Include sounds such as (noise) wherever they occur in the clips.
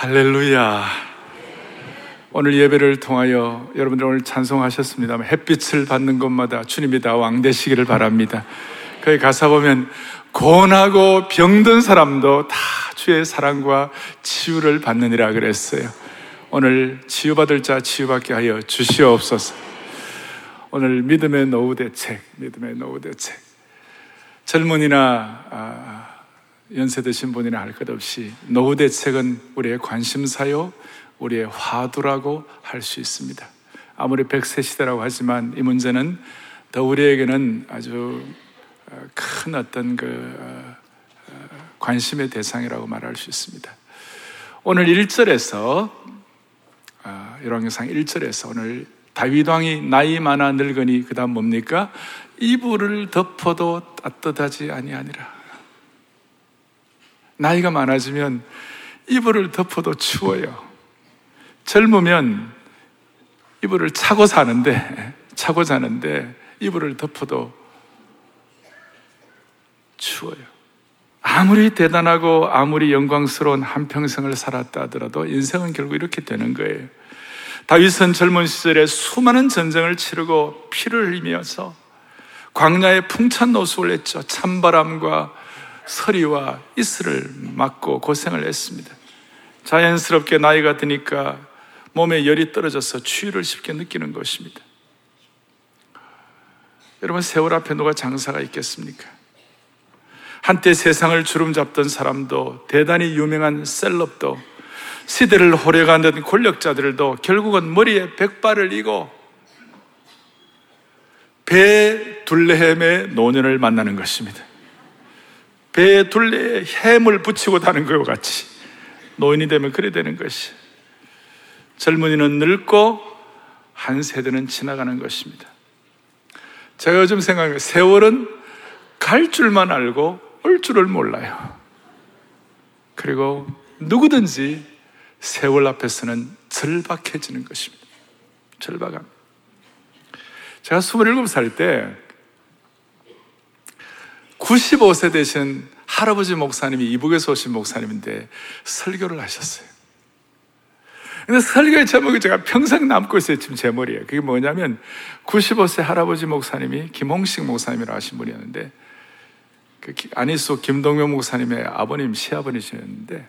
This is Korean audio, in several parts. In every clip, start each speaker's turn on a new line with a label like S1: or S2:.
S1: 할렐루야. 오늘 예배를 통하여 여러분들 오늘 찬송하셨습니다만 햇빛을 받는 곳마다 주님이 다 왕되시기를 바랍니다. 거기 가사 보면 고나고 병든 사람도 다 주의 사랑과 치유를 받느니라 그랬어요. 오늘 치유받을 자 치유받게 하여 주시옵소서. 오늘 믿음의 노후 대책, 믿음의 노후 대책. 젊은이나 아, 연세 드신 분이나 할 것 없이 노후 대책은 우리의 관심사요, 우리의 화두라고 할 수 있습니다. 아무리 백세 시대라고 하지만 이 문제는 더 우리에게는 아주 어, 큰 어떤 그 어, 어, 관심의 대상이라고 말할 수 있습니다. 오늘 1절에서 열왕기상 1절에서 오늘 다윗 왕이 나이 많아 늙으니 그다음 뭡니까? 이불을 덮어도 따뜻하지 아니하니라. 나이가 많아지면 이불을 덮어도 추워요. 젊으면 이불을 차고 사는데, 차고 자는데 이불을 덮어도 추워요. 아무리 대단하고 아무리 영광스러운 한평생을 살았다 하더라도 인생은 결국 이렇게 되는 거예요. 다윗은 젊은 시절에 수많은 전쟁을 치르고 피를 흘리면서 광야의 풍찬 노숙을 했죠. 찬바람과 서리와 이슬을 맞고 고생을 했습니다. 자연스럽게 나이가 드니까 몸에 열이 떨어져서 추위를 쉽게 느끼는 것입니다. 여러분, 세월 앞에 누가 장사가 있겠습니까? 한때 세상을 주름 잡던 사람도 대단히 유명한 셀럽도 시대를 호려가는 권력자들도 결국은 머리에 백발을 이고 배 둘레헴의 노년을 만나는 것입니다. 배에 둘레에 햄을 붙이고 다는 것과 같이 노인이 되면 그래 되는 것이 젊은이는 늙고 한 세대는 지나가는 것입니다. 제가 요즘 생각해 세월은 갈 줄만 알고 올 줄을 몰라요. 그리고 누구든지 세월 앞에서는 절박해지는 것입니다. 절박함. 제가 27살 때 95세 되신 할아버지 목사님이 이북에서 오신 목사님인데 설교를 하셨어요. 근데 설교의 제목이 제가 평생 남고 있어요. 지금 제 머리에. 그게 뭐냐면 95세 할아버지 목사님이 김홍식 목사님이라고 하신 분이었는데 그 안희수 김동명 목사님의 아버님, 시아버님이셨는데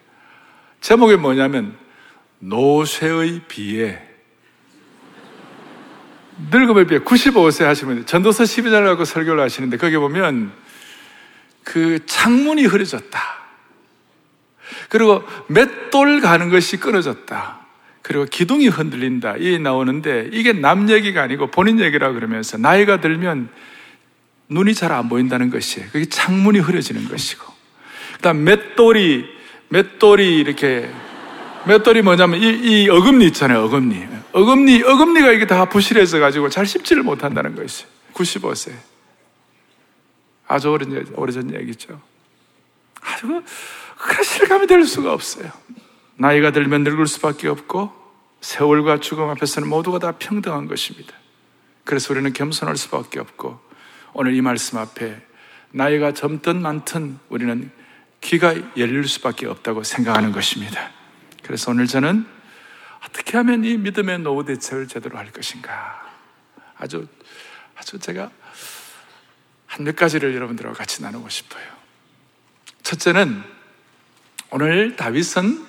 S1: 제목이 뭐냐면 노쇠의 비에 늙음에 비해 95세 하시면 전도서 12장을 고 설교를 하시는데 거기 보면 그 창문이 흐려졌다. 그리고 맷돌 가는 것이 끊어졌다. 그리고 기둥이 흔들린다. 이 나오는데 이게 남 얘기가 아니고 본인 얘기라 그러면서 나이가 들면 눈이 잘 안 보인다는 것이에요. 그게 창문이 흐려지는 것이고. 그 다음 맷돌이, 맷돌이 이렇게, 맷돌이 뭐냐면 이, 이 어금니 있잖아요. 어금니. 어금니, 어금니가 이게 다 부실해져 가지고 잘 씹지를 못한다는 것이에요. 95세. 아주 오래전, 오래전 얘기죠. 아주, 그런 실감이 될 수가 없어요. 나이가 들면 늙을 수밖에 없고, 세월과 죽음 앞에서는 모두가 다 평등한 것입니다. 그래서 우리는 겸손할 수밖에 없고, 오늘 이 말씀 앞에 나이가 젊든 많든 우리는 귀가 열릴 수밖에 없다고 생각하는 것입니다. 그래서 오늘 저는 어떻게 하면 이 믿음의 노후 대책을 제대로 할 것인가. 아주, 아주 제가 한 몇 가지를 여러분들과 같이 나누고 싶어요. 첫째는 오늘 다윗은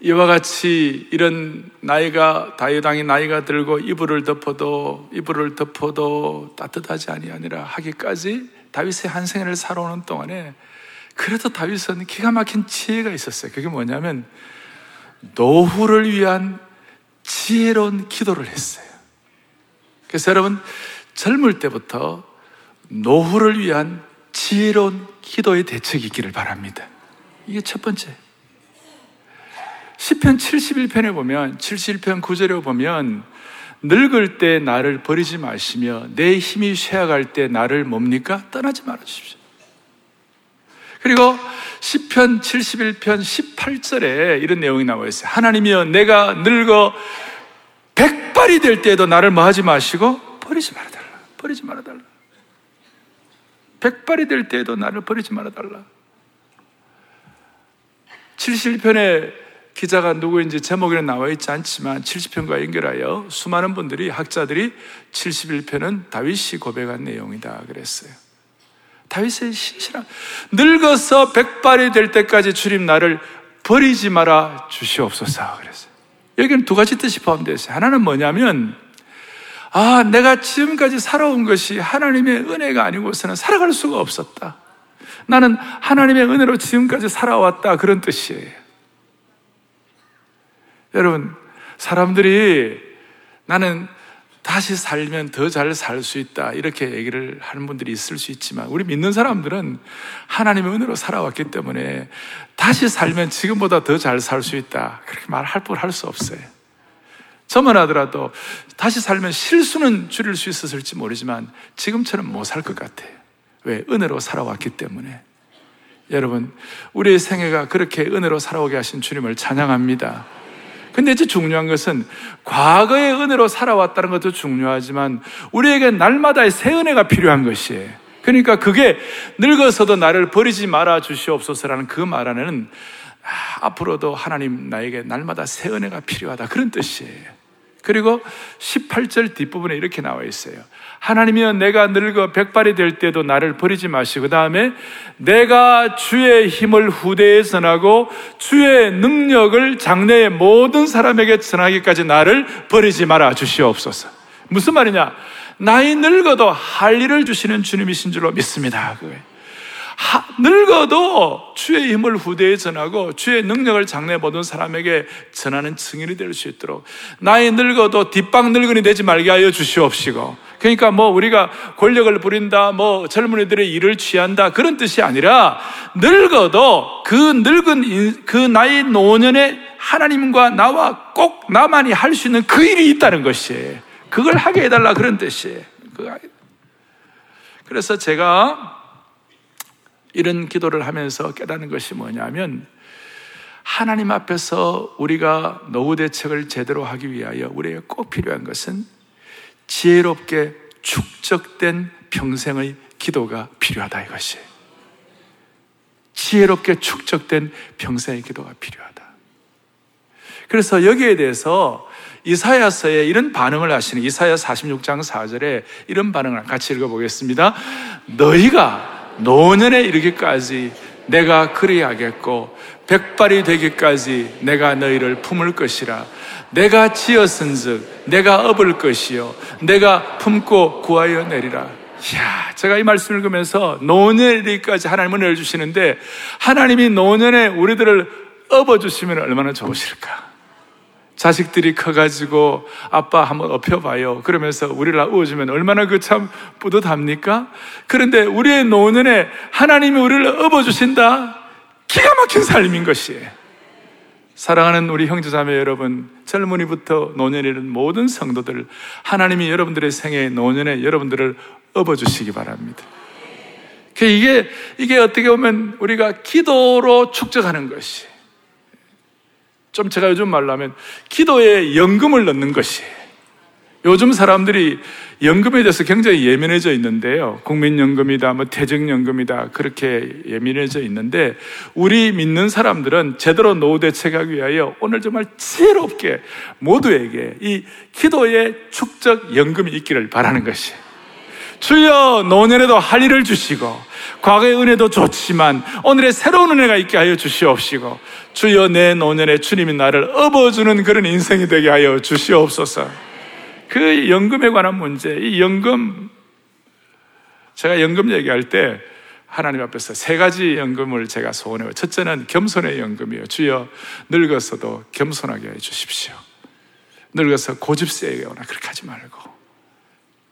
S1: 이와 같이 이런 나이가 다윗왕이 나이가 들고 이불을 덮어도 이불을 덮어도 따뜻하지 아니하니라 하기까지 다윗의 한 생애를 살아오는 동안에 그래도 다윗은 기가 막힌 지혜가 있었어요. 그게 뭐냐면 노후를 위한 지혜로운 기도를 했어요. 그래서 여러분 젊을 때부터 노후를 위한 지혜로운 기도의 대책이 있기를 바랍니다. 이게 첫 번째. 10편 71편에 보면, 71편 9절에 보면, 늙을 때 나를 버리지 마시며, 내 힘이 쇠약할 때 나를 뭡니까? 떠나지 말아 주십시오. 그리고 10편 71편 18절에 이런 내용이 나와 있어요. 하나님이여, 내가 늙어 백발이 될 때에도 나를 뭐 하지 마시고, 버리지 말아달라. 버리지 말아달라. 백발이 될 때에도 나를 버리지 말아달라. 71편에 기자가 누구인지 제목에는 나와 있지 않지만 70편과 연결하여 수많은 분들이 학자들이 71편은 다윗이 고백한 내용이다 그랬어요. 다윗의 신실한 늙어서 백발이 될 때까지 주님 나를 버리지 마라 주시옵소서 그랬어요. 여기는 두 가지 뜻이 포함되어 있어요. 하나는 뭐냐면 아, 내가 지금까지 살아온 것이 하나님의 은혜가 아니고서는 살아갈 수가 없었다. 나는 하나님의 은혜로 지금까지 살아왔다. 그런 뜻이에요. 여러분, 사람들이 나는 다시 살면 더 잘 살 수 있다. 이렇게 얘기를 하는 분들이 있을 수 있지만, 우리 믿는 사람들은 하나님의 은혜로 살아왔기 때문에 다시 살면 지금보다 더 잘 살 수 있다. 그렇게 말할 뻔 할 수 없어요. 저만 하더라도 다시 살면 실수는 줄일 수 있었을지 모르지만 지금처럼 못 살 것 같아요. 왜? 은혜로 살아왔기 때문에. 여러분, 우리의 생애가 그렇게 은혜로 살아오게 하신 주님을 찬양합니다. 근데 이제 중요한 것은 과거의 은혜로 살아왔다는 것도 중요하지만 우리에게 날마다의 새 은혜가 필요한 것이에요. 그러니까 그게 늙어서도 나를 버리지 말아 주시옵소서라는 그 말 안에는 아, 앞으로도 하나님 나에게 날마다 새 은혜가 필요하다. 그런 뜻이에요. 그리고 18절 뒷부분에 이렇게 나와 있어요. 하나님이여 내가 늙어 백발이 될 때도 나를 버리지 마시고 그 다음에 내가 주의 힘을 후대에 전하고 주의 능력을 장래의 모든 사람에게 전하기까지 나를 버리지 말아 주시옵소서. 무슨 말이냐? 나이 늙어도 할 일을 주시는 주님이신 줄로 믿습니다. 하, 늙어도 주의 힘을 후대에 전하고 주의 능력을 장래 모든 사람에게 전하는 증인이 될 수 있도록 나이 늙어도 뒷방 늙은이 되지 말게 하여 주시옵시고 그러니까 뭐 우리가 권력을 부린다 뭐 젊은이들의 일을 취한다 그런 뜻이 아니라 늙어도 그 늙은 그 나이 노년에 하나님과 나와 꼭 나만이 할 수 있는 그 일이 있다는 것이에요 그걸 하게 해달라 그런 뜻이에요 그래서 제가 이런 기도를 하면서 깨닫는 것이 뭐냐면 하나님 앞에서 우리가 노후 대책을 제대로 하기 위하여 우리에게 꼭 필요한 것은 지혜롭게 축적된 평생의 기도가 필요하다 이것이. 지혜롭게 축적된 평생의 기도가 필요하다. 그래서 여기에 대해서 이사야서에 이런 반응을 하시는 이사야 46장 4절에 이런 반응을 같이 읽어보겠습니다. 너희가 노년에 이르기까지 내가 그리하겠고 백발이 되기까지 내가 너희를 품을 것이라. 내가 지었은즉 내가 업을 것이요. 내가 품고 구하여 내리라. 야, 제가 이 말씀을 읽으면서 노년에까지 하나님은 은혜를 주시는데 하나님이 노년에 우리들을 업어주시면 얼마나 좋으실까? 자식들이 커가지고 아빠 한번 업혀봐요. 그러면서 우리를 업어주면 얼마나 그 참 뿌듯합니까? 그런데 우리의 노년에 하나님이 우리를 업어주신다? 기가 막힌 삶인 것이에요. 사랑하는 우리 형제자매 여러분, 젊은이부터 노년에 이른 모든 성도들, 하나님이 여러분들의 생애 노년에 여러분들을 업어주시기 바랍니다. 그 이게, 이게 어떻게 보면 우리가 기도로 축적하는 것이 좀 제가 요즘 말로 하면 기도에 연금을 넣는 것이 요즘 사람들이 연금에 대해서 굉장히 예민해져 있는데요. 국민연금이다, 뭐 퇴직연금이다, 그렇게 예민해져 있는데, 우리 믿는 사람들은 제대로 노후 대책하기 위하여 오늘 정말 지혜롭게 모두에게 이 기도의 축적 연금이 있기를 바라는 것이. 주여, 노년에도 할 일을 주시고, 과거의 은혜도 좋지만 오늘의 새로운 은혜가 있게 하여 주시옵시고 주여 내 노년에 주님이 나를 업어주는 그런 인생이 되게 하여 주시옵소서. 그 연금에 관한 문제, 이 연금 제가 연금 얘기할 때 하나님 앞에서 세 가지 연금을 제가 소원해요. 첫째는 겸손의 연금이에요. 주여 늙어서도 겸손하게 해 주십시오. 늙어서 고집세게 오나 그렇게 하지 말고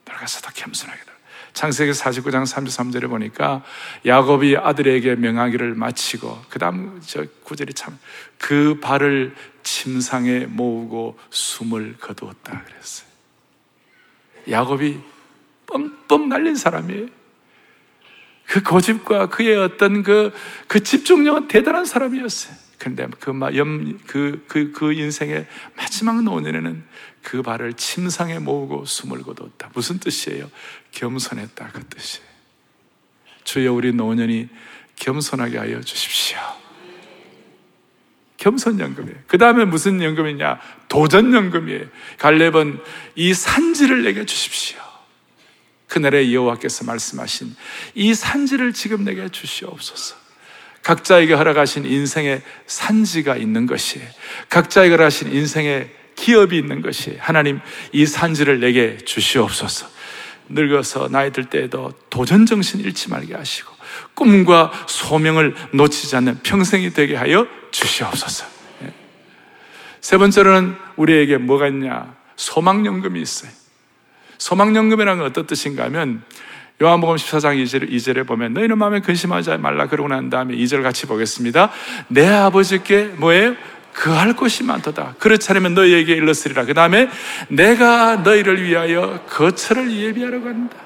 S1: 늙어서도 겸손하게 창세기 49장 33절에 보니까 야곱이 아들에게 명하기를 마치고 그 다음 저 구절이 참 그 발을 침상에 모으고 숨을 거두었다 그랬어요. 야곱이 뻥뻥 날린 사람이에요. 그 고집과 그의 어떤 그, 그 집중력은 대단한 사람이었어요. 그런데 그, 그, 그, 그 인생의 마지막 노년에는 그 발을 침상에 모으고 숨을 거뒀다. 무슨 뜻이에요? 겸손했다. 그 뜻이에요. 주여 우리 노년이 겸손하게 하여 주십시오. 겸손연금이에요. 그 다음에 무슨 연금이냐? 도전연금이에요. 갈렙은 이 산지를 내게 주십시오. 그날에 여호와께서 말씀하신 이 산지를 지금 내게 주시옵소서. 각자에게 허락하신 인생의 산지가 있는 것이 각자에게 허락하신 인생의 기업이 있는 것이 하나님 이 산지를 내게 주시옵소서. 늙어서 나이 들 때에도 도전 정신 잃지 말게 하시고 꿈과 소명을 놓치지 않는 평생이 되게 하여 주시옵소서. 예. 세 번째로는 우리에게 뭐가 있냐? 소망연금이 있어요. 소망연금이라는 건 어떤 뜻인가 하면 요한복음 14장 2절, 2절에 보면 너희는 마음에 근심하지 말라 그러고 난 다음에 2절 같이 보겠습니다. 내 아버지께 뭐예요? 그할 것이 많도다. 그렇지 않으면 너희에게 일렀으리라. 그 다음에 내가 너희를 위하여 거처를 예비하러 간다.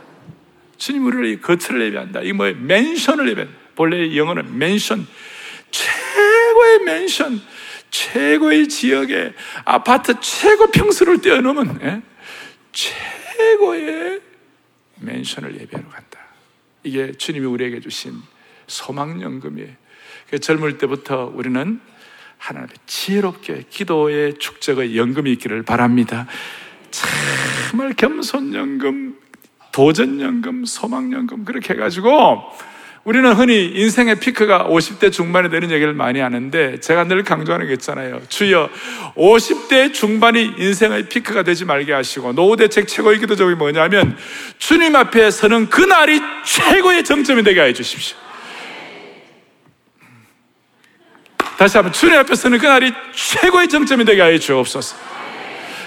S1: 주님 우리를 거처를 예비한다. 이 뭐예요? 맨션을 예비한다. 본래 영어는 맨션. 최고의 맨션. 최고의 지역에 아파트 최고 평수를 뛰어넘은 예? 최고의 맨션을 예배하러 간다. 이게 주님이 우리에게 주신 소망연금이에요. 젊을 때부터 우리는 하나님의 지혜롭게 기도의 축적의 연금이 있기를 바랍니다. 정말 겸손연금, 도전연금, 소망연금 그렇게 해가지고 우리는 흔히 인생의 피크가 50대 중반에 되는 얘기를 많이 하는데 제가 늘 강조하는 게 있잖아요. 주여 50대 중반이 인생의 피크가 되지 말게 하시고 노후 대책 최고의 기도적이 뭐냐면 주님 앞에 서는 그날이 최고의 정점이 되게 해 주십시오. 다시 한번 주님 앞에 서는 그날이 최고의 정점이 되게 하여 주옵소서.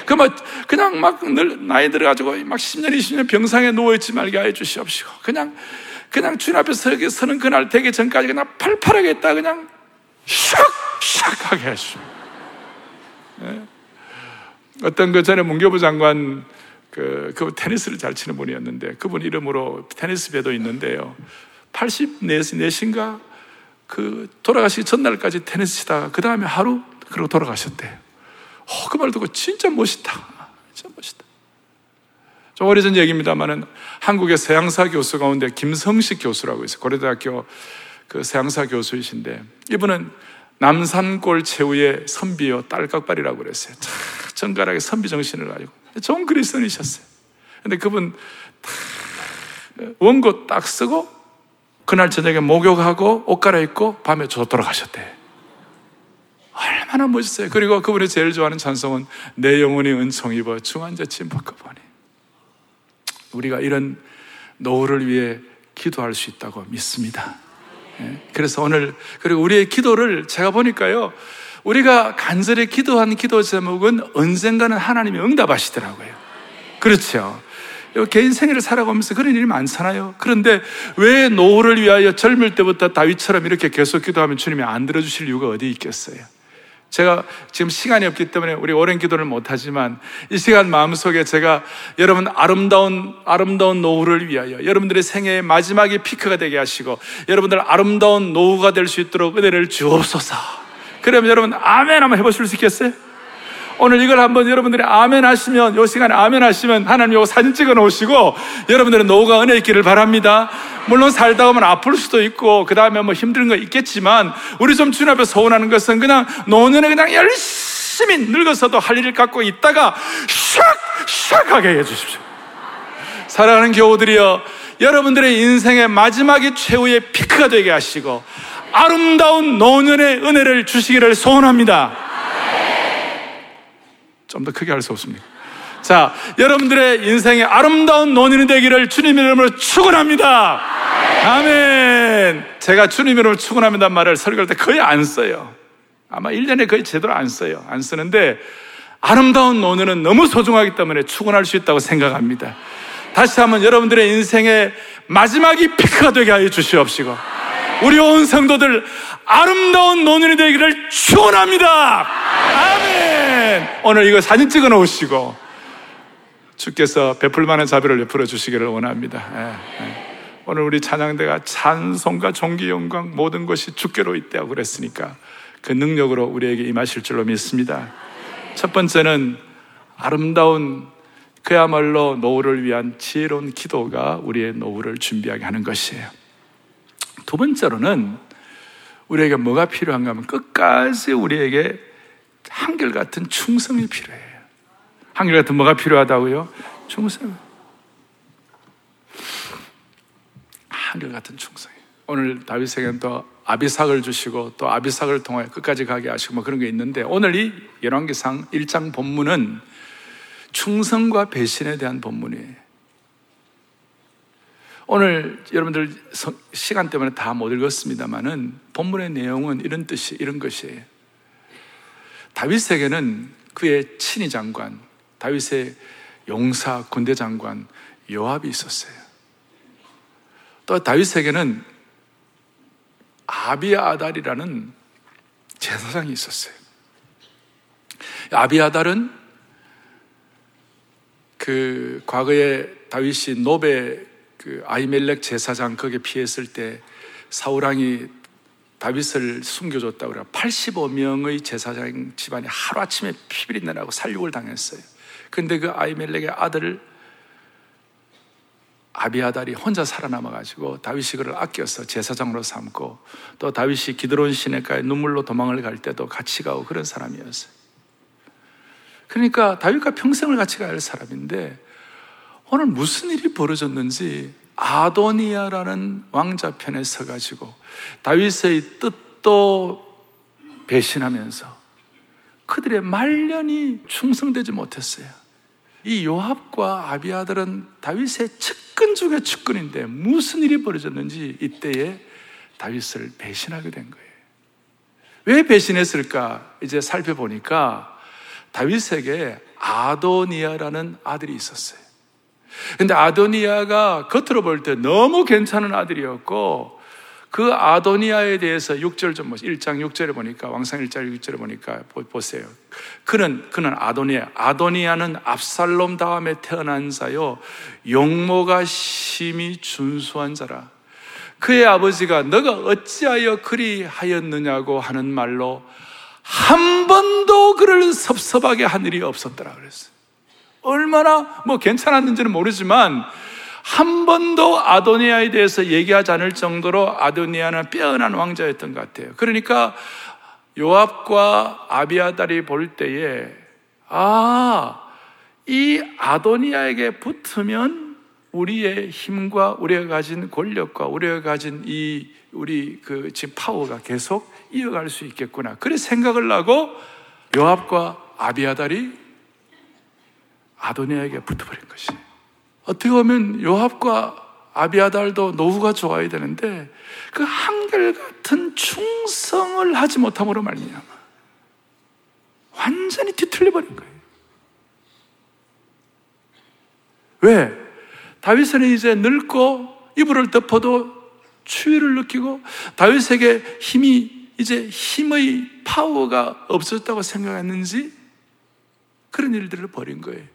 S1: 그뭐 그냥 막 늘 나이 들어가지고 막 10년 20년 병상에 누워 있지 말게 하여 주시옵시고 그냥 그냥 주님 앞에 서게 서는 그날 되기 전까지 그냥 팔팔하게 있다 그냥 샥샥 하게 하시오. 네. 어떤 그 전에 문교부 장관 그, 그 테니스를 잘 치는 분이었는데 그분 이름으로 테니스 배도 있는데요. 84인가 그 돌아가시기 전날까지 테니스 치다가 그 다음에 하루 그러고 돌아가셨대요. 어, 그말 듣고 진짜 멋있다. 진짜 멋있다. 좀 오래전 얘기입니다만은 한국의 서양사 교수 가운데 김성식 교수라고 있어요. 고려대학교 그 서양사 교수이신데 이분은 남산골 최후의 선비요 딸깍발이라고 그랬어요. 참 정갈하게 선비 정신을 가지고 좋은 그리스도인이셨어요. 근데 그분 원고 딱 쓰고 그날 저녁에 목욕하고 옷 갈아입고 밤에 저 돌아가셨대. 얼마나 멋있어요. 그리고 그분이 제일 좋아하는 찬송은 내 영혼이 은총 입어 중환자 침박해 보니. 우리가 이런 노후를 위해 기도할 수 있다고 믿습니다. 예? 그래서 오늘 그리고 우리의 기도를 제가 보니까요. 우리가 간절히 기도한 기도 제목은 언젠가는 하나님이 응답하시더라고요. 그렇죠. 개인 생애를 살아가면서 그런 일이 많잖아요. 그런데 왜 노후를 위하여 젊을 때부터 다윗처럼 이렇게 계속 기도하면 주님이 안 들어주실 이유가 어디 있겠어요? 제가 지금 시간이 없기 때문에 우리 오랜 기도를 못하지만 이 시간 마음속에 제가 여러분 아름다운, 아름다운 노후를 위하여 여러분들의 생애의 마지막에 피크가 되게 하시고 여러분들 아름다운 노후가 될 수 있도록 은혜를 주옵소서. 그러면 여러분 아멘 한번 해보실 수 있겠어요? 오늘 이걸 한번 여러분들이 아멘 하시면, 요 시간에 아멘 하시면 하나님 요 사진 찍어 놓으시고 여러분들의 노후가 은혜 있기를 바랍니다. 물론 살다 보면 아플 수도 있고, 그 다음에 뭐 힘든 거 있겠지만, 우리 좀 주님 앞에 서운하는 것은 그냥 노년에 그냥 열심히 늙어서도 할 일을 갖고 있다가 샥! 샥! 하게 해주십시오. 사랑하는 교우들이여, 여러분들의 인생의 마지막이 최후의 피크가 되게 하시고, 아름다운 노년의 은혜를 주시기를 소원합니다. 좀 더 크게 할 수 없습니까? 자, 여러분들의 인생의 아름다운 논인이 되기를 주님 이름으로 축원합니다. 아멘. 제가 주님 이름으로 축원합니다 말을 설교할 때 거의 안 써요. 아마 1년에 거의 제대로 안 써요. 안 쓰는데 아름다운 논인은 너무 소중하기 때문에 축원할 수 있다고 생각합니다. 다시 한번 여러분들의 인생의 마지막이 피크가 되게 하여 주시옵시고 우리 온 성도들 아름다운 노년이 되기를 축원합니다. 아멘. 오늘 이거 사진 찍어 놓으시고 주께서 베풀 만한 자비를 베풀어 주시기를 원합니다. 예, 예. 오늘 우리 찬양대가 찬송과 종기 영광 모든 것이 주께로 있다고 그랬으니까 그 능력으로 우리에게 임하실 줄로 믿습니다. 첫 번째는 아름다운 그야말로 노후를 위한 지혜로운 기도가 우리의 노후를 준비하게 하는 것이에요. 두 번째로는 우리에게 뭐가 필요한가 하면 끝까지 우리에게 한결같은 충성이 필요해요. 한결같은 뭐가 필요하다고요? 충성. 한결같은 충성. 오늘 다윗에게는 또 아비삭을 주시고 또 아비삭을 통하여 끝까지 가게 하시고 뭐 그런 게 있는데 오늘 이 열왕기상 1장 본문은 충성과 배신에 대한 본문이에요. 오늘 여러분들 시간 때문에 다 못 읽었습니다만은 본문의 내용은 이런 뜻이 이런 것이에요. 다윗에게는 그의 친위 장관, 다윗의 용사 군대 장관 요압이 있었어요. 또 다윗에게는 아비아달이라는 제사장이 있었어요. 아비아달은 그 과거에 다윗이 노베 그 아이멜렉 제사장 거기에 피했을 때 사우랑이 다윗을 숨겨줬다고 그래 85명의 제사장 집안이 하루아침에 피비린내 나고 살육을 당했어요. 근데 그 아이멜렉의 아들 아비아달이 혼자 살아남아 가지고 다윗이 그를 아껴서 제사장으로 삼고 또 다윗이 기드론 시내가에 눈물로 도망을 갈 때도 같이 가고 그런 사람이었어요. 그러니까 다윗과 평생을 같이 할 사람인데 오늘 무슨 일이 벌어졌는지 아도니아라는 왕자 편에 서가지고 다윗의 뜻도 배신하면서 그들의 말년이 충성되지 못했어요. 이 요압과 아비아들은 다윗의 측근 중의 측근인데 무슨 일이 벌어졌는지 이때에 다윗을 배신하게 된 거예요. 왜 배신했을까? 이제 살펴보니까 다윗에게 아도니아라는 아들이 있었어요. 근데 아도니아가 겉으로 볼 때 너무 괜찮은 아들이었고 그 아도니아에 대해서 6절 좀 보세요. 1장 6절에 보니까 왕상 1장 6절에 보니까 보세요. 그는 그는 아도니아. 아도니아는 압살롬 다음에 태어난 자요. 용모가 심히 준수한 자라. 그의 아버지가 너가 어찌하여 그리 하였느냐고 하는 말로 한 번도 그를 섭섭하게 한 일이 없었더라 그랬어요. 얼마나 뭐 괜찮았는지는 모르지만 한 번도 아도니아에 대해서 얘기하지 않을 정도로 아도니아는 빼어난 왕자였던 것 같아요. 그러니까 요압과 아비아달이 볼 때에 아, 이 아도니아에게 붙으면 우리의 힘과 우리가 가진 권력과 우리가 가진 이 우리 그 지금 파워가 계속 이어갈 수 있겠구나. 그래 생각을 하고 요압과 아비아달이 아도니아에게 붙어버린 것이. 어떻게 보면 요압과 아비아달도 노후가 좋아야 되는데 그 한결같은 충성을 하지 못함으로 말미암아 완전히 뒤틀려 버린 거예요. 왜? 다윗은 이제 늙고 이불을 덮어도 추위를 느끼고 다윗에게 힘이 이제 힘의 파워가 없었다고 생각했는지 그런 일들을 벌인 거예요.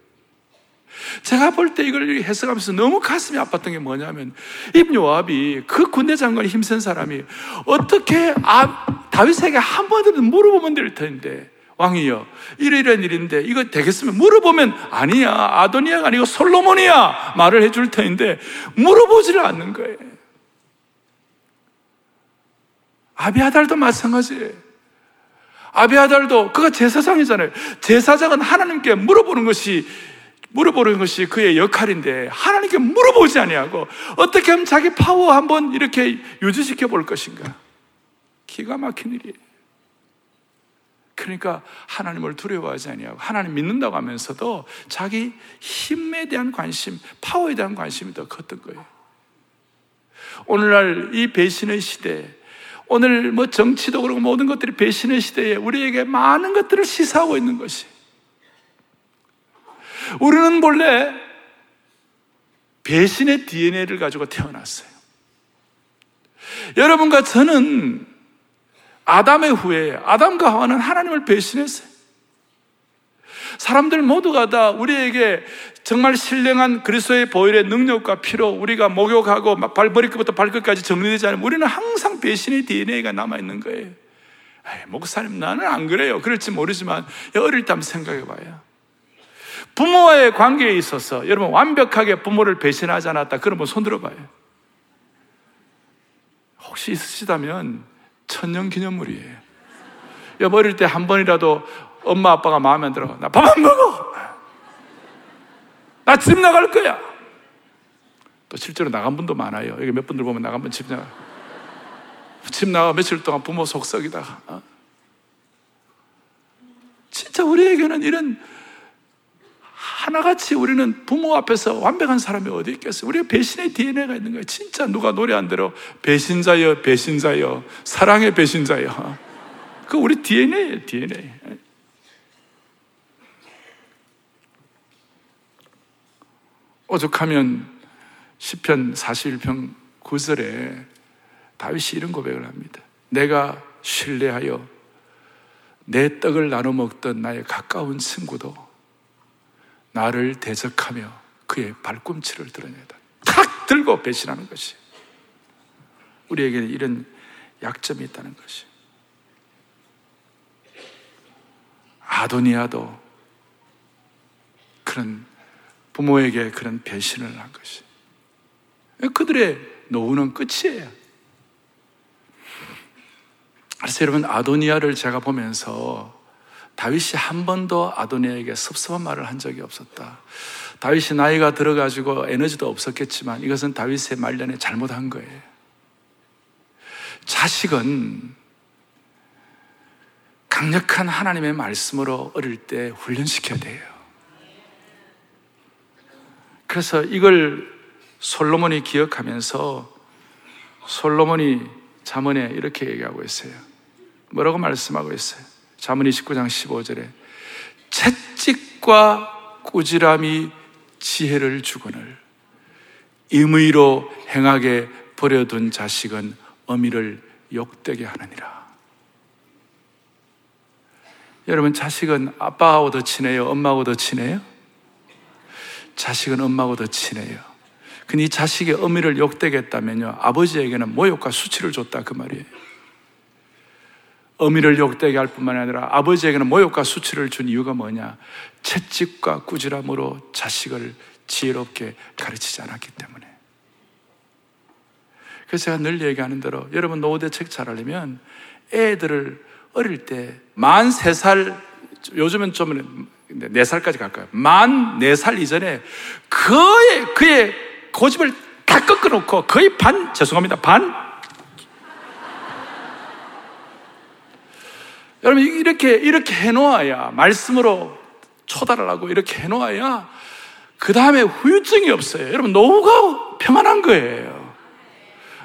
S1: 제가 볼 때 이걸 해석하면서 너무 가슴이 아팠던 게 뭐냐면 이분 요압이 그 군대 장관이 힘센 사람이 어떻게 아, 다윗에게 한 번이라도 물어보면 될 텐데 왕이여 이러이러한 일인데 이거 되겠으면 물어보면 아니야 아도니아가 아니고 솔로몬이야 말을 해줄 터인데 물어보지를 않는 거예요. 아비아달도 마찬가지예요 아비아달도 그가 제사장이잖아요. 제사장은 하나님께 물어보는 것이 물어보는 것이 그의 역할인데 하나님께 물어보지 아니하고 어떻게 하면 자기 파워 한번 이렇게 유지시켜 볼 것인가? 기가 막힌 일이에요. 그러니까 하나님을 두려워하지 아니하고 하나님 믿는다고 하면서도 자기 힘에 대한 관심, 파워에 대한 관심이 더 컸던 거예요. 오늘날 이 배신의 시대, 오늘 뭐 정치도 그렇고 모든 것들이 배신의 시대에 우리에게 많은 것들을 시사하고 있는 것이 우리는 본래 배신의 DNA를 가지고 태어났어요. 여러분과 저는 아담의 후에 아담과 하와는 하나님을 배신했어요. 사람들 모두가 다 우리에게 정말 신령한 그리스도의 보혈의 능력과 피로 우리가 목욕하고 발머리끝부터 발끝까지 정리되지 않으면 우리는 항상 배신의 DNA가 남아 있는 거예요. 에이, 목사님, 나는 안 그래요. 그럴지 모르지만 어릴 때 한번 생각해 봐요. 부모와의 관계에 있어서 여러분 완벽하게 부모를 배신하지 않았다. 그러면 손 들어봐요. 혹시 있으시다면 천년 기념물이에요. 여보 어릴 때 한 번이라도 엄마 아빠가 마음에 안 들어. 나 밥 안 먹어. 나 집 나갈 거야. 또 실제로 나간 분도 많아요. 여기 몇 분들 보면 나간 분 집 나가. 집 나가 며칠 동안 부모 속썩이다가. 어? 진짜 우리에게는 이런 하나같이 우리는 부모 앞에서 완벽한 사람이 어디 있겠어요? 우리가 배신의 DNA가 있는 거예요. 진짜 누가 노래한 대로 배신자여, 배신자여, 사랑의 배신자여. 그 우리 DNA예요, DNA. 오죽하면 10편 41편 9절에 다윗이 이런 고백을 합니다. 내가 신뢰하여 내 떡을 나눠 먹던 나의 가까운 친구도 나를 대적하며 그의 발꿈치를 드러내다. 탁 들고 배신하는 것이. 우리에게는 이런 약점이 있다는 것이. 아도니아도 그런 부모에게 그런 배신을 한 것이. 그들의 노후는 끝이에요. 그래서 여러분, 아도니아를 제가 보면서 다윗이 한 번도 아도니아에게 섭섭한 말을 한 적이 없었다. 다윗이 나이가 들어가지고 에너지도 없었겠지만 이것은 다윗의 말년에 잘못한 거예요. 자식은 강력한 하나님의 말씀으로 어릴 때 훈련시켜야 돼요. 그래서 이걸 솔로몬이 기억하면서 솔로몬이 자문에 이렇게 얘기하고 있어요. 뭐라고 말씀하고 있어요? 자문 29장 15절에 채찍과 꾸지람이 지혜를 주거늘 임의로 행하게 버려둔 자식은 어미를 욕되게 하느니라. 여러분 자식은 아빠하고 더 친해요? 엄마하고 더 친해요? 자식은 엄마하고 더 친해요. 근데 이 자식의 어미를 욕되게 했다면요 아버지에게는 모욕과 수치를 줬다 그 말이에요. 어미를 욕되게 할 뿐만 아니라 아버지에게는 모욕과 수치를 준 이유가 뭐냐? 채찍과 꾸지람으로 자식을 지혜롭게 가르치지 않았기 때문에. 그래서 제가 늘 얘기하는 대로 여러분 노후 대 책 잘하려면 애들을 어릴 때 만 세살 요즘은 좀 네 살까지 갈까요? 만 네 살 이전에 그의 그의 고집을 다 꺾어놓고 거의 반 죄송합니다 반 여러분 이렇게 이렇게 해놓아야 말씀으로 하고 이렇게 해놓아야 그 다음에 후유증이 없어요. 여러분 노후가 평안한 거예요.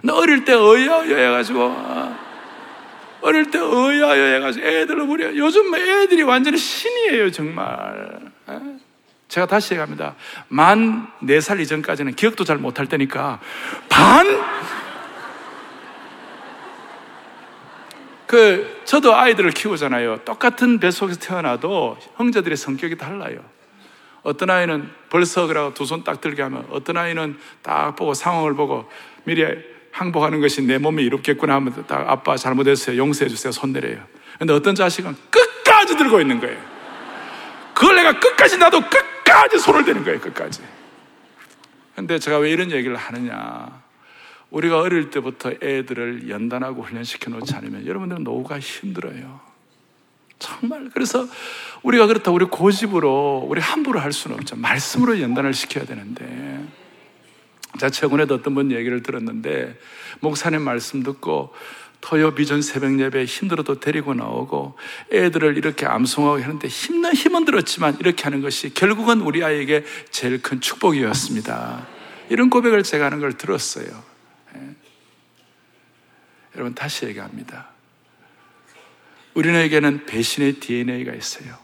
S1: 근데 어릴 때 어여여 해가지고 어, 어릴 때 어여여 해가지고 애들로 부려. 요즘 애들이 완전히 신이에요 정말. 제가 다시 얘기합니다. 만네살 이전까지는 기억도 잘 못할 때니까 반 그, 저도 아이들을 키우잖아요. 똑같은 뱃속에서 태어나도 형제들의 성격이 달라요. 어떤 아이는 벌써 그라고 두 손 딱 들게 하면 어떤 아이는 딱 보고 상황을 보고 미리 항복하는 것이 내 몸이 이롭겠구나 하면 딱 아빠 잘못했어요. 용서해 주세요. 손 내려요. 근데 어떤 자식은 끝까지 들고 있는 거예요. 그걸 내가 끝까지 나도 끝까지 손을 대는 거예요. 끝까지. 근데 제가 왜 이런 얘기를 하느냐. 우리가 어릴 때부터 애들을 연단하고 훈련시켜 놓지 않으면 여러분들은 노후가 힘들어요. 정말. 그래서 우리가 그렇다 우리 고집으로, 우리 함부로 할 수는 없죠. 말씀으로 연단을 시켜야 되는데. 제가 최근에도 어떤 분 얘기를 들었는데, 목사님 말씀 듣고 토요 비전 새벽 예배 힘들어도 데리고 나오고 애들을 이렇게 암송하고 하는데 힘은 힘은 들었지만 이렇게 하는 것이 결국은 우리 아이에게 제일 큰 축복이었습니다. 이런 고백을 제가 하는 걸 들었어요. 여러분 다시 얘기합니다. 우리에게는 배신의 DNA가 있어요.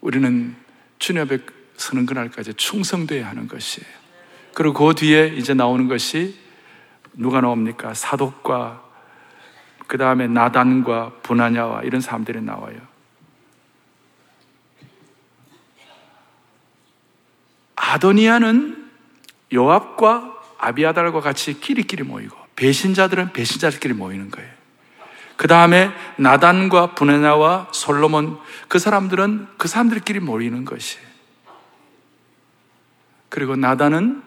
S1: 우리는 주님 앞에 서는 그날까지 충성돼야 하는 것이에요. 그리고 그 뒤에 이제 나오는 것이 누가 나옵니까? 사독과 그 다음에 나단과 분하냐와 이런 사람들이 나와요. 아도니아는 요압과 아비아달과 같이 끼리끼리 모이고 배신자들은 배신자들끼리 모이는 거예요. 그 다음에 나단과 분해나와 솔로몬 그 사람들은 그 사람들끼리 모이는 것이. 그리고 나단은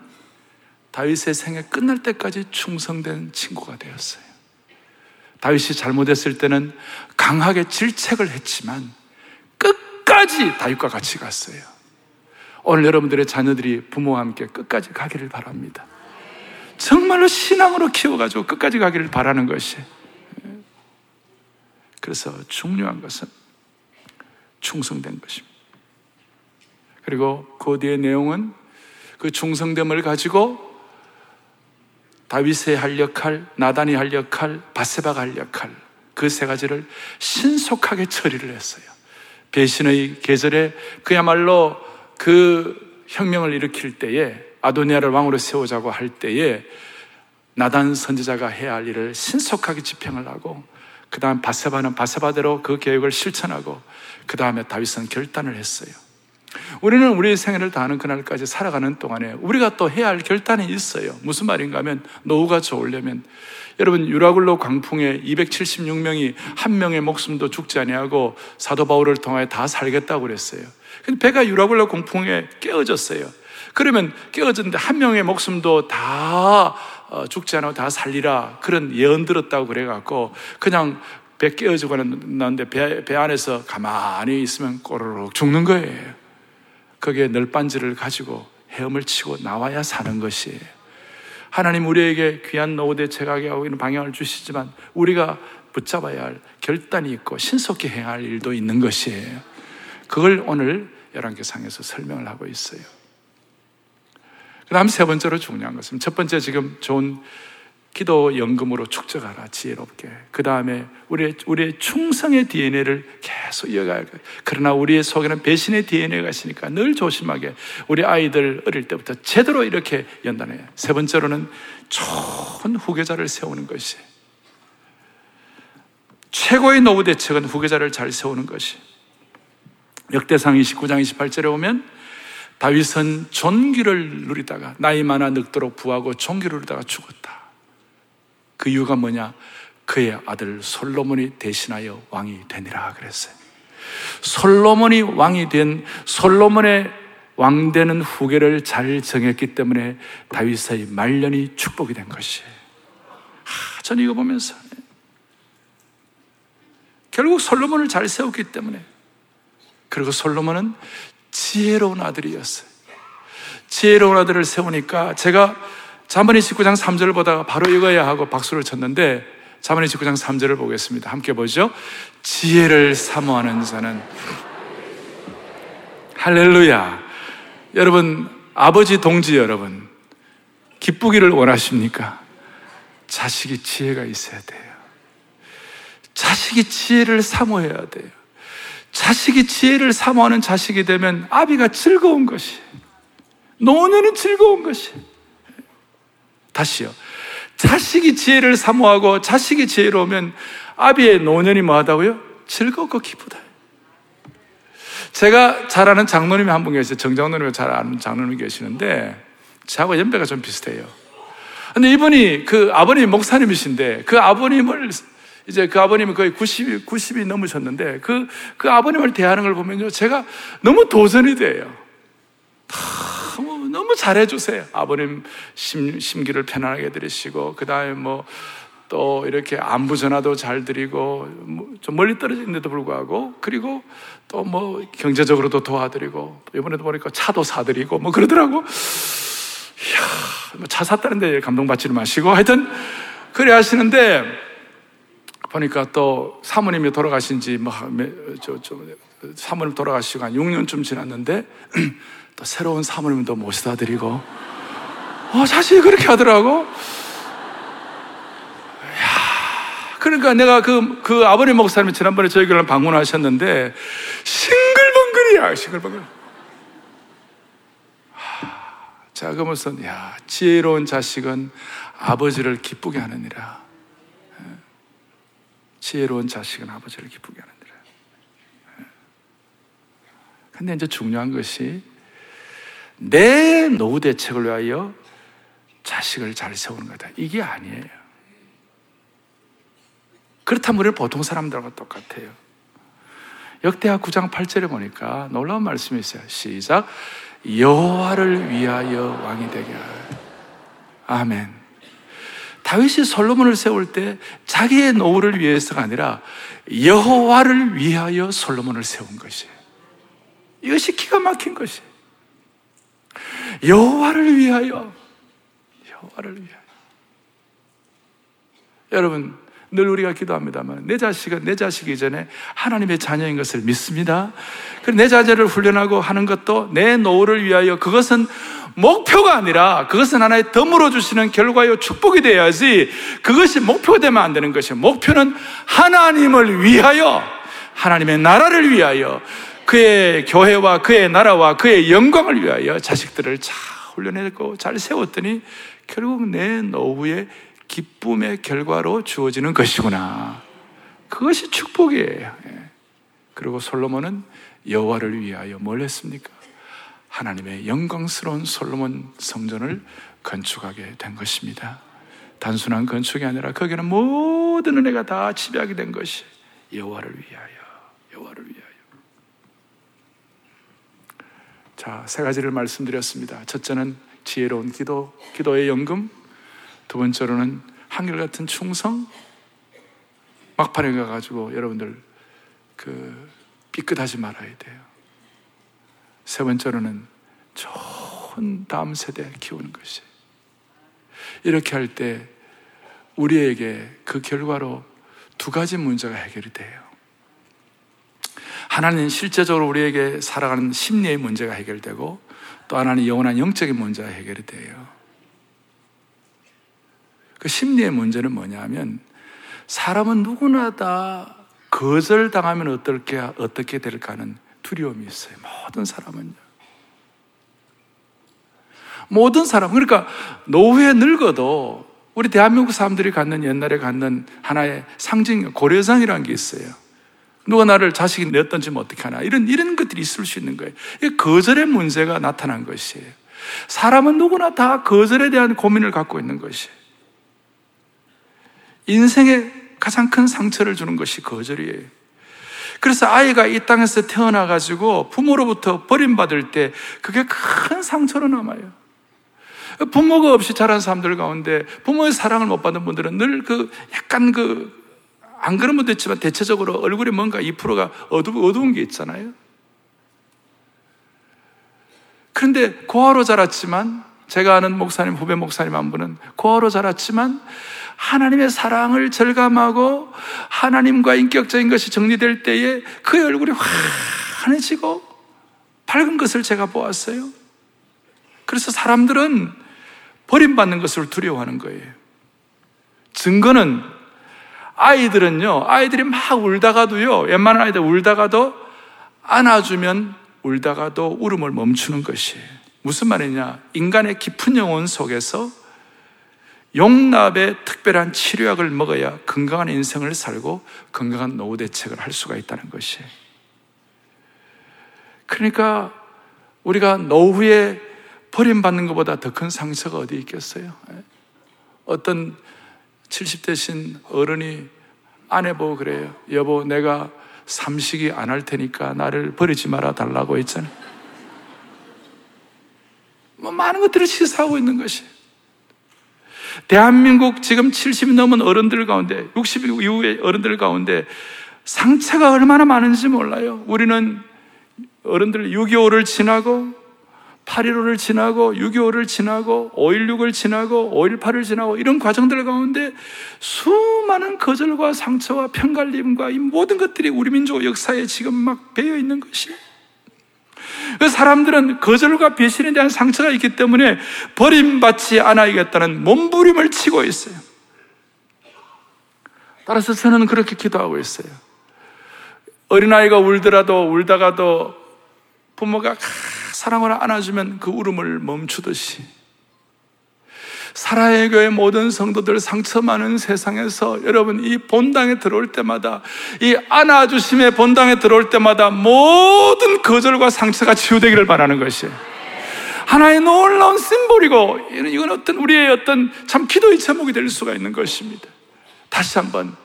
S1: 다윗의 생애 끝날 때까지 충성된 친구가 되었어요. 다윗이 잘못했을 때는 강하게 질책을 했지만 끝까지 다윗과 같이 갔어요. 오늘 여러분들의 자녀들이 부모와 함께 끝까지 가기를 바랍니다. 정말로 신앙으로 키워가지고 끝까지 가기를 바라는 것이. 그래서 중요한 것은 충성된 것입니다. 그리고 그 뒤의 내용은 그 충성됨을 가지고 다윗의 할 역할, 나단이 할 역할, 바세바가 할 역할, 그 세 가지를 신속하게 처리를 했어요. 배신의 계절에 그야말로 그 혁명을 일으킬 때에 아도니아를 왕으로 세우자고 할 때에 나단 선지자가 해야 할 일을 신속하게 집행을 하고 그 다음 바세바는 바세바대로 그 계획을 실천하고 그 다음에 다윗은 결단을 했어요. 우리는 우리의 생애를 다하는 그날까지 살아가는 동안에 우리가 또 해야 할 결단이 있어요. 무슨 말인가 하면 노후가 좋으려면 여러분 유라굴로 광풍에 276명이 한 명의 목숨도 죽지 아니하고 사도 바울을 통하여 다 살겠다고 그랬어요. 근데 배가 유라굴로 광풍에 깨어졌어요. 그러면 깨어졌는데 한 명의 목숨도 다 어, 죽지 않고 다 살리라 그런 예언 들었다고 그래갖고 그냥 배 깨어지고 났는데 배, 배 안에서 가만히 있으면 꼬르륵 죽는 거예요. 거기에 널빤지를 가지고 헤엄을 치고 나와야 사는 것이에요. 하나님 우리에게 귀한 노후 대책하게 하고 있는 방향을 주시지만 우리가 붙잡아야 할 결단이 있고 신속히 행할 일도 있는 것이에요. 그걸 오늘 열왕기상에서 설명을 하고 있어요. 그 다음 세 번째로 중요한 것은 첫 번째 지금 좋은 기도 연금으로 축적하라 지혜롭게. 그 다음에 우리의 우리의 충성의 DNA를 계속 이어가야 돼. 그러나 우리의 속에는 배신의 DNA가 있으니까 늘 조심하게 우리 아이들 어릴 때부터 제대로 이렇게 연단해. 세 번째로는 좋은 후계자를 세우는 것이 최고의 노후 대책은 후계자를 잘 세우는 것이. 역대상 29장 28절에 보면 다윗은 존귀를 누리다가 나이 많아 늙도록 부하고 존귀를 누리다가 죽었다. 그 이유가 뭐냐? 그의 아들 솔로몬이 대신하여 왕이 되니라 그랬어요. 솔로몬이 왕이 된 솔로몬의 왕 되는 후계를 잘 정했기 때문에 다윗의 말년이 축복이 된 것이에요. 아, 저는 이거 보면서 결국 솔로몬을 잘 세웠기 때문에 그리고 솔로몬은 지혜로운 아들이었어요. 지혜로운 아들을 세우니까 제가 자문의 19장 3절을 보다가 바로 읽어야 하고 박수를 쳤는데 자문의 19장 3절을 보겠습니다. 함께 보죠. 지혜를 사모하는 자는 할렐루야. 여러분, 아버지 동지 여러분, 기쁘기를 원하십니까? 자식이 지혜가 있어야 돼요. 자식이 지혜를 사모해야 돼요. 자식이 지혜를 사모하는 자식이 되면 아비가 즐거운 것이, 노년은 즐거운 것이. 다시요. 자식이 지혜를 사모하고 자식이 지혜로우면 아비의 노년이 뭐하다고요? 즐겁고 기쁘다. 제가 잘 아는 장로님이 한 분 계세요. 정장로님이 잘 아는 장로님이 계시는데 저하고 연배가 좀 비슷해요. 근데 이분이 그 아버님 목사님이신데 그 아버님을 이제 그 아버님은 거의 90이, 90이 넘으셨는데 그, 그 아버님을 대하는 걸 보면요. 제가 너무 도전이 돼요. 너무, 너무 잘해주세요. 아버님 심, 심기를 편안하게 들으시고, 그 다음에 뭐, 또 이렇게 안부 전화도 잘 드리고, 뭐좀 멀리 떨어진데도 불구하고, 그리고 또 뭐 경제적으로도 도와드리고, 이번에도 보니까 차도 사드리고, 뭐 그러더라고. 이야, 뭐차 샀다는데 감동받지는 마시고, 하여튼, 그래 하시는데, 보니까 또 사모님이 돌아가신 지 뭐, 저, 저, 사모님 돌아가시고 한 6년쯤 지났는데, (clears throat) 또 새로운 사모님도 모시다 드리고, 어, 자식이 그렇게 하더라고. 야, 그러니까 내가 그, 그 아버님 목사님이 지난번에 저희 교회를 방문하셨는데, 싱글벙글이야, 싱글벙글. 자, 그러면서, 야, 지혜로운 자식은 아버지를 기쁘게 하느니라. 지혜로운 자식은 아버지를 기쁘게 하느니라. 근데 이제 중요한 것이 내 노후 대책을 위하여 자식을 잘 세우는 거다. 이게 아니에요. 그렇다면 우리는 보통 사람들하고 똑같아요. 역대하 9장 8절에 보니까 놀라운 말씀이 있어요. 시작. 여호와를 위하여 왕이 되게 하라. 아멘. 다윗이 솔로몬을 세울 때 자기의 노후를 위해서가 아니라 여호와를 위하여 솔로몬을 세운 것이에요. 이것이 기가 막힌 것이에요. 여호와를 위하여 여호와를 위하여 여러분 늘 우리가 기도합니다만 내 자식은 내 자식이 전에 하나님의 자녀인 것을 믿습니다. 내 자녀를 훈련하고 하는 것도 내 노후를 위하여 그것은 목표가 아니라 그것은 하나의 덤으로 주시는 결과요 축복이 되어야지 그것이 목표가 되면 안 되는 것이에요. 목표는 하나님을 위하여 하나님의 나라를 위하여 그의 교회와 그의 나라와 그의 영광을 위하여 자식들을 잘 훈련했고 잘 세웠더니 결국 내 노후에 기쁨의 결과로 주어지는 것이구나. 그것이 축복이에요. 예. 그리고 솔로몬은 여호와를 위하여 뭘 했습니까? 하나님의 영광스러운 솔로몬 성전을 건축하게 된 것입니다. 단순한 건축이 아니라 거기는 모든 은혜가 다 지배하게 된 것이 여호와를 위하여, 여호와를 위하여. 자, 세 가지를 말씀드렸습니다. 첫째는 지혜로운 기도, 기도의 연금. 두 번째로는 한결같은 충성. 막판에 가가지고 여러분들 그 삐끗하지 말아야 돼요. 세 번째로는 좋은 다음 세대 키우는 것이. 이렇게 할 때 우리에게 그 결과로 두 가지 문제가 해결이 돼요. 하나는 실제적으로 우리에게 살아가는 심리의 문제가 해결되고 또 하나는 영원한 영적인 문제가 해결이 돼요. 그 심리의 문제는 뭐냐면 사람은 누구나 다 거절당하면 어떻게, 어떻게 될까는 두려움이 있어요. 모든 사람은요. 모든 사람. 그러니까 노후에 늙어도 우리 대한민국 사람들이 갖는 옛날에 갖는 하나의 상징, 고려상이라는 게 있어요. 누가 나를 자식이 내었던지 뭐 어떻게 하나. 이런, 이런 것들이 있을 수 있는 거예요. 거절의 문제가 나타난 것이에요. 사람은 누구나 다 거절에 대한 고민을 갖고 있는 것이에요. 인생에 가장 큰 상처를 주는 것이 거절이에요. 그래서 아이가 이 땅에서 태어나가지고 부모로부터 버림받을 때 그게 큰 상처로 남아요. 부모가 없이 자란 사람들 가운데 부모의 사랑을 못 받은 분들은 늘 그 약간 그, 안 그런 분도 있지만 대체적으로 얼굴에 뭔가 2%가 어두, 어두운 게 있잖아요. 그런데 고아로 자랐지만 제가 아는 목사님, 후배 목사님 한 분은 고아로 자랐지만 하나님의 사랑을 절감하고 하나님과 인격적인 것이 정리될 때에 그의 얼굴이 환해지고 밝은 것을 제가 보았어요. 그래서 사람들은 버림받는 것을 두려워하는 거예요. 증거는 아이들은요, 아이들이 막 울다가도요, 웬만한 아이들 울다가도 안아주면 울다가도 울음을 멈추는 것이에요. 무슨 말이냐? 인간의 깊은 영혼 속에서 용납의 특별한 치료약을 먹어야 건강한 인생을 살고 건강한 노후 대책을 할 수가 있다는 것이에요. 그러니까 우리가 노후에 버림받는 것보다 더 큰 상처가 어디 있겠어요? 예? 어떤 70대신 어른이 아내 보고 그래요. 여보, 내가 삼식이 안 할 테니까 나를 버리지 말아 달라고 했잖아요. 뭐 많은 것들을 시사하고 있는 것이. 대한민국 지금 70이 넘은 어른들 가운데, 60 이후의 어른들 가운데 상처가 얼마나 많은지 몰라요. 우리는 어른들 6.25를 지나고 8.15를 지나고 6.25를 지나고 5.16을 지나고 5.18을 지나고 이런 과정들 가운데 수많은 거절과 상처와 편갈림과 이 모든 것들이 우리 민족 역사에 지금 막 배어 있는 것이에요. 그 사람들은 거절과 배신에 대한 상처가 있기 때문에 버림받지 않아야겠다는 몸부림을 치고 있어요. 따라서 저는 그렇게 기도하고 있어요. 어린아이가 울더라도 울다가도 부모가 사랑을 안아주면 그 울음을 멈추듯이 사랑의 교회 모든 성도들 상처 많은 세상에서 여러분 이 본당에 들어올 때마다 이 안아주심의 본당에 들어올 때마다 모든 거절과 상처가 치유되기를 바라는 것이에요. 하나의 놀라운 심볼이고 이건 어떤 우리의 어떤 참 기도의 제목이 될 수가 있는 것입니다. 다시 한번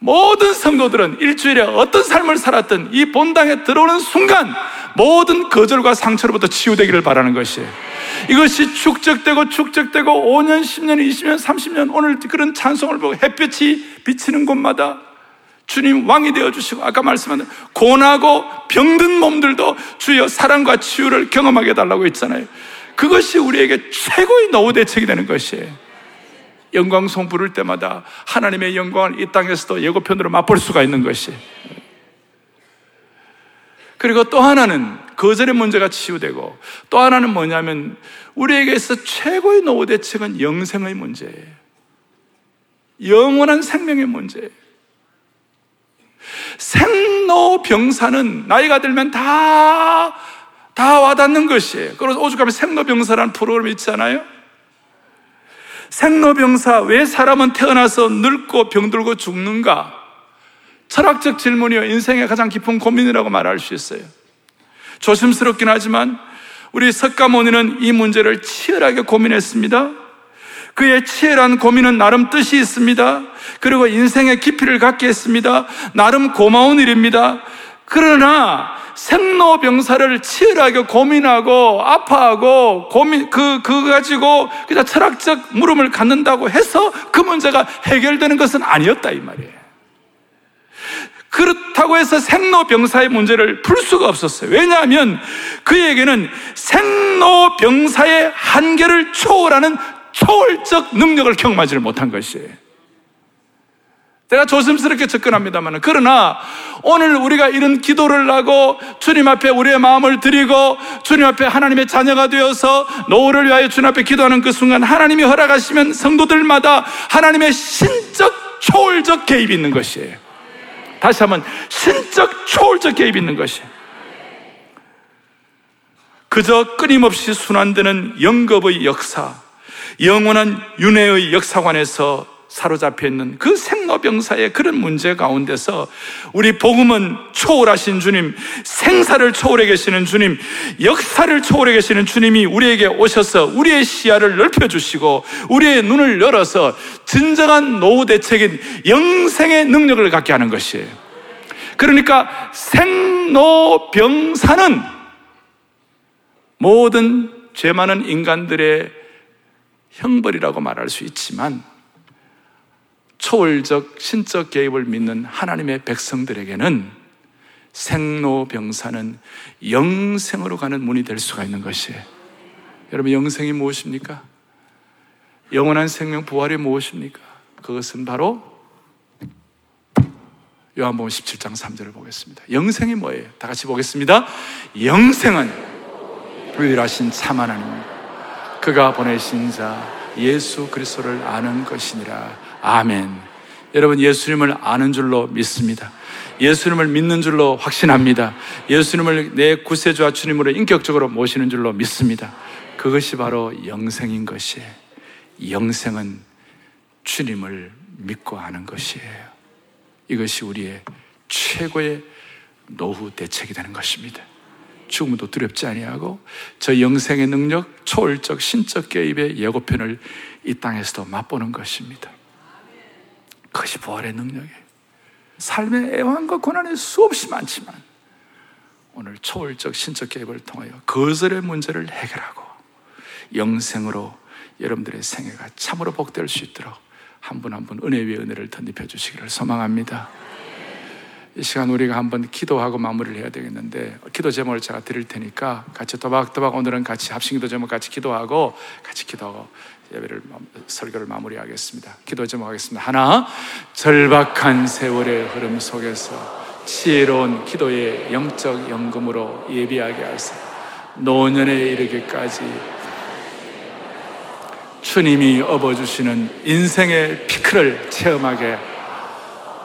S1: 모든 성도들은 일주일에 어떤 삶을 살았든 이 본당에 들어오는 순간 모든 거절과 상처로부터 치유되기를 바라는 것이에요. 이것이 축적되고 축적되고 5년, 10년, 20년, 30년 오늘 그런 찬송을 보고 햇볕이 비치는 곳마다 주님 왕이 되어 주시고 아까 말씀한 고나고 병든 몸들도 주여 사랑과 치유를 경험하게 달라고 했잖아요. 그것이 우리에게 최고의 노후 대책이 되는 것이에요. 영광 송 부를 때마다 하나님의 영광을 이 땅에서도 예고편으로 맛볼 수가 있는 것이. 그리고 또 하나는 거절의 문제가 치유되고 또 하나는 뭐냐면 우리에게서 최고의 노후 대책은 영생의 문제예요. 영원한 생명의 문제예요. 생로병사는 나이가 들면 다, 다 와닿는 것이에요. 그래서 오죽하면 생로병사라는 프로그램이 있잖아요. 생로병사, 왜 사람은 태어나서 늙고 병들고 죽는가? 철학적 질문이요. 인생의 가장 깊은 고민이라고 말할 수 있어요. 조심스럽긴 하지만 우리 석가모니는 이 문제를 치열하게 고민했습니다. 그의 치열한 고민은 나름 뜻이 있습니다. 그리고 인생의 깊이를 갖게 했습니다. 나름 고마운 일입니다. 그러나 생로병사를 치열하게 고민하고 아파하고 고민 그 그거 가지고 그냥 철학적 물음을 갖는다고 해서 그 문제가 해결되는 것은 아니었다 이 말이에요. 그렇다고 해서 생로병사의 문제를 풀 수가 없었어요. 왜냐하면 그에게는 생로병사의 한계를 초월하는 초월적 능력을 경험하지를 못한 것이에요. 제가 조심스럽게 접근합니다만 그러나 오늘 우리가 이런 기도를 하고 주님 앞에 우리의 마음을 드리고 주님 앞에 하나님의 자녀가 되어서 노후를 위하여 주님 앞에 기도하는 그 순간 하나님이 허락하시면 성도들마다 하나님의 신적 초월적 개입이 있는 것이에요. 다시 한번 신적 초월적 개입이 있는 것이에요. 그저 끊임없이 순환되는 영겁의 역사, 영원한 윤회의 역사관에서 사로잡혀 있는 그 생로병사의 그런 문제 가운데서 우리 복음은 초월하신 주님, 생사를 초월해 계시는 주님, 역사를 초월해 계시는 주님이 우리에게 오셔서 우리의 시야를 넓혀 주시고 우리의 눈을 열어서 진정한 노후 대책인 영생의 능력을 갖게 하는 것이에요. 그러니까 생로병사는 모든 죄 많은 인간들의 형벌이라고 말할 수 있지만 초월적 신적 개입을 믿는 하나님의 백성들에게는 생로병사는 영생으로 가는 문이 될 수가 있는 것이에요. 여러분 영생이 무엇입니까? 영원한 생명 부활이 무엇입니까? 그것은 바로 요한복음 17장 3절을 보겠습니다. 영생이 뭐예요? 다 같이 보겠습니다. 영생은 유일하신 참 하나님 그가 보내신 자 예수 그리스도를 아는 것이니라. 아멘. 여러분 예수님을 아는 줄로 믿습니다. 예수님을 믿는 줄로 확신합니다. 예수님을 내 구세주와 주님으로 인격적으로 모시는 줄로 믿습니다. 그것이 바로 영생인 것이에요. 영생은 주님을 믿고 아는 것이에요. 이것이 우리의 최고의 노후 대책이 되는 것입니다. 죽음도 두렵지 아니하고 저 영생의 능력, 초월적 신적 개입의 예고편을 이 땅에서도 맛보는 것입니다. 그것이 부활의 능력이에요. 삶의 애환과 고난이 수없이 많지만 오늘 초월적 신적 개입을 통하여 거절의 문제를 해결하고 영생으로 여러분들의 생애가 참으로 복될 수 있도록 한 분 한 분 은혜 위에 은혜를 덧입혀 주시기를 소망합니다. 이 시간 우리가 한번 기도하고 마무리를 해야 되겠는데 기도 제목을 제가 드릴 테니까 같이 또박또박 오늘은 같이 합심 기도 제목 같이 기도하고 같이 기도하고 예배를 설교를 마무리하겠습니다. 기도 좀 하겠습니다. 하나, 절박한 세월의 흐름 속에서 지혜로운 기도의 영적 연금으로 예비하게 하사 노년에 이르기까지 주님이 업어주시는 인생의 피크를 체험하게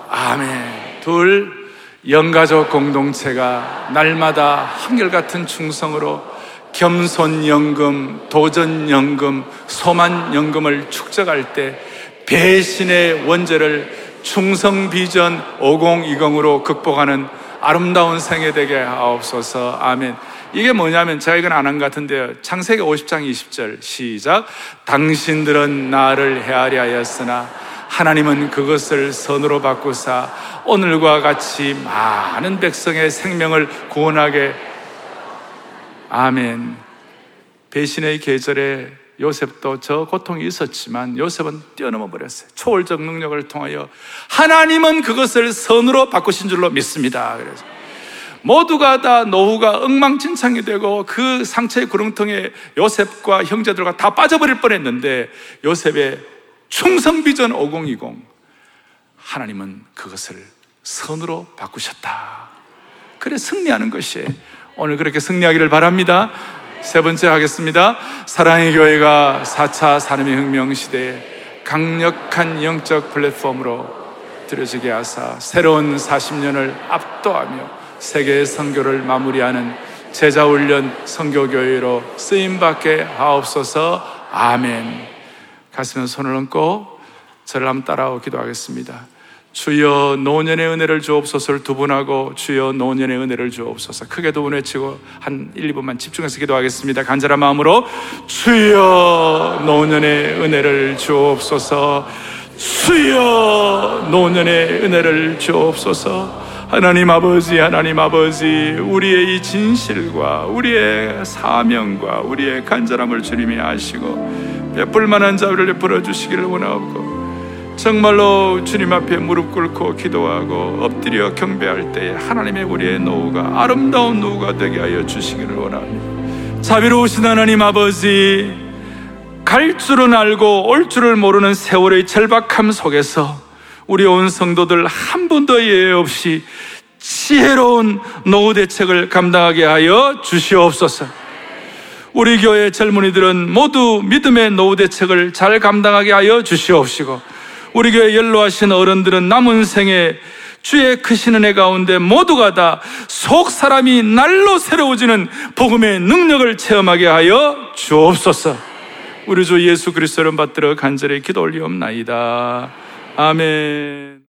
S1: 아멘. 둘, 영가족 공동체가 날마다 한결같은 충성으로 겸손연금, 도전연금, 소만연금을 축적할 때 배신의 원죄를 충성비전 5020으로 극복하는 아름다운 생애 되게 하옵소서. 아멘. 이게 뭐냐면 제가 이건 안 한 것 같은데요. 창세기 50장 20절 시작. 당신들은 나를 헤아려 하였으나 하나님은 그것을 선으로 바꾸사 오늘과 같이 많은 백성의 생명을 구원하게 아멘. 배신의 계절에 요셉도 저 고통이 있었지만 요셉은 뛰어넘어 버렸어요. 초월적 능력을 통하여 하나님은 그것을 선으로 바꾸신 줄로 믿습니다. 그래서 모두가 다 노후가 엉망진창이 되고 그 상처의 구렁텅이에 요셉과 형제들과 다 빠져버릴 뻔했는데 요셉의 충성 비전 5020 하나님은 그것을 선으로 바꾸셨다. 그래 승리하는 것이 오늘 그렇게 승리하기를 바랍니다. 세 번째 하겠습니다. 사랑의 교회가 4차 산업의 혁명 시대에 강력한 영적 플랫폼으로 들여지게 하사 새로운 40년을 압도하며 세계 선교를 마무리하는 제자훈련 선교교회로 쓰임받게 하옵소서 아멘. 가슴에 손을 얹고 저를 한번 따라오 기도하겠습니다. 주여 노년의 은혜를 주옵소서를 두 분 하고 주여 노년의 은혜를 주옵소서. 크게 두 분 외치고 한 1, 2분만 집중해서 기도하겠습니다. 간절한 마음으로 주여 노년의 은혜를 주옵소서. 주여 노년의 은혜를 주옵소서. 하나님 아버지 하나님 아버지 우리의 이 진실과 우리의 사명과 우리의 간절함을 주님이 아시고 베풀 만한 자비를 베풀어 주시기를 원하옵고 정말로 주님 앞에 무릎 꿇고 기도하고 엎드려 경배할 때에 하나님의 우리의 노후가 아름다운 노후가 되게 하여 주시기를 원합니다. 자비로우신 하나님 아버지, 갈 줄은 알고 올 줄을 모르는 세월의 절박함 속에서 우리 온 성도들 한 번도 예외 없이 지혜로운 노후 대책을 감당하게 하여 주시옵소서. 우리 교회 젊은이들은 모두 믿음의 노후 대책을 잘 감당하게 하여 주시옵시고 우리 교회 연로하신 어른들은 남은 생에 주의 크신 은혜 가운데 모두가 다 속 사람이 날로 새로워지는 복음의 능력을 체험하게 하여 주옵소서. 우리 주 예수 그리스도를 받들어 간절히 기도 올리옵나이다. 아멘.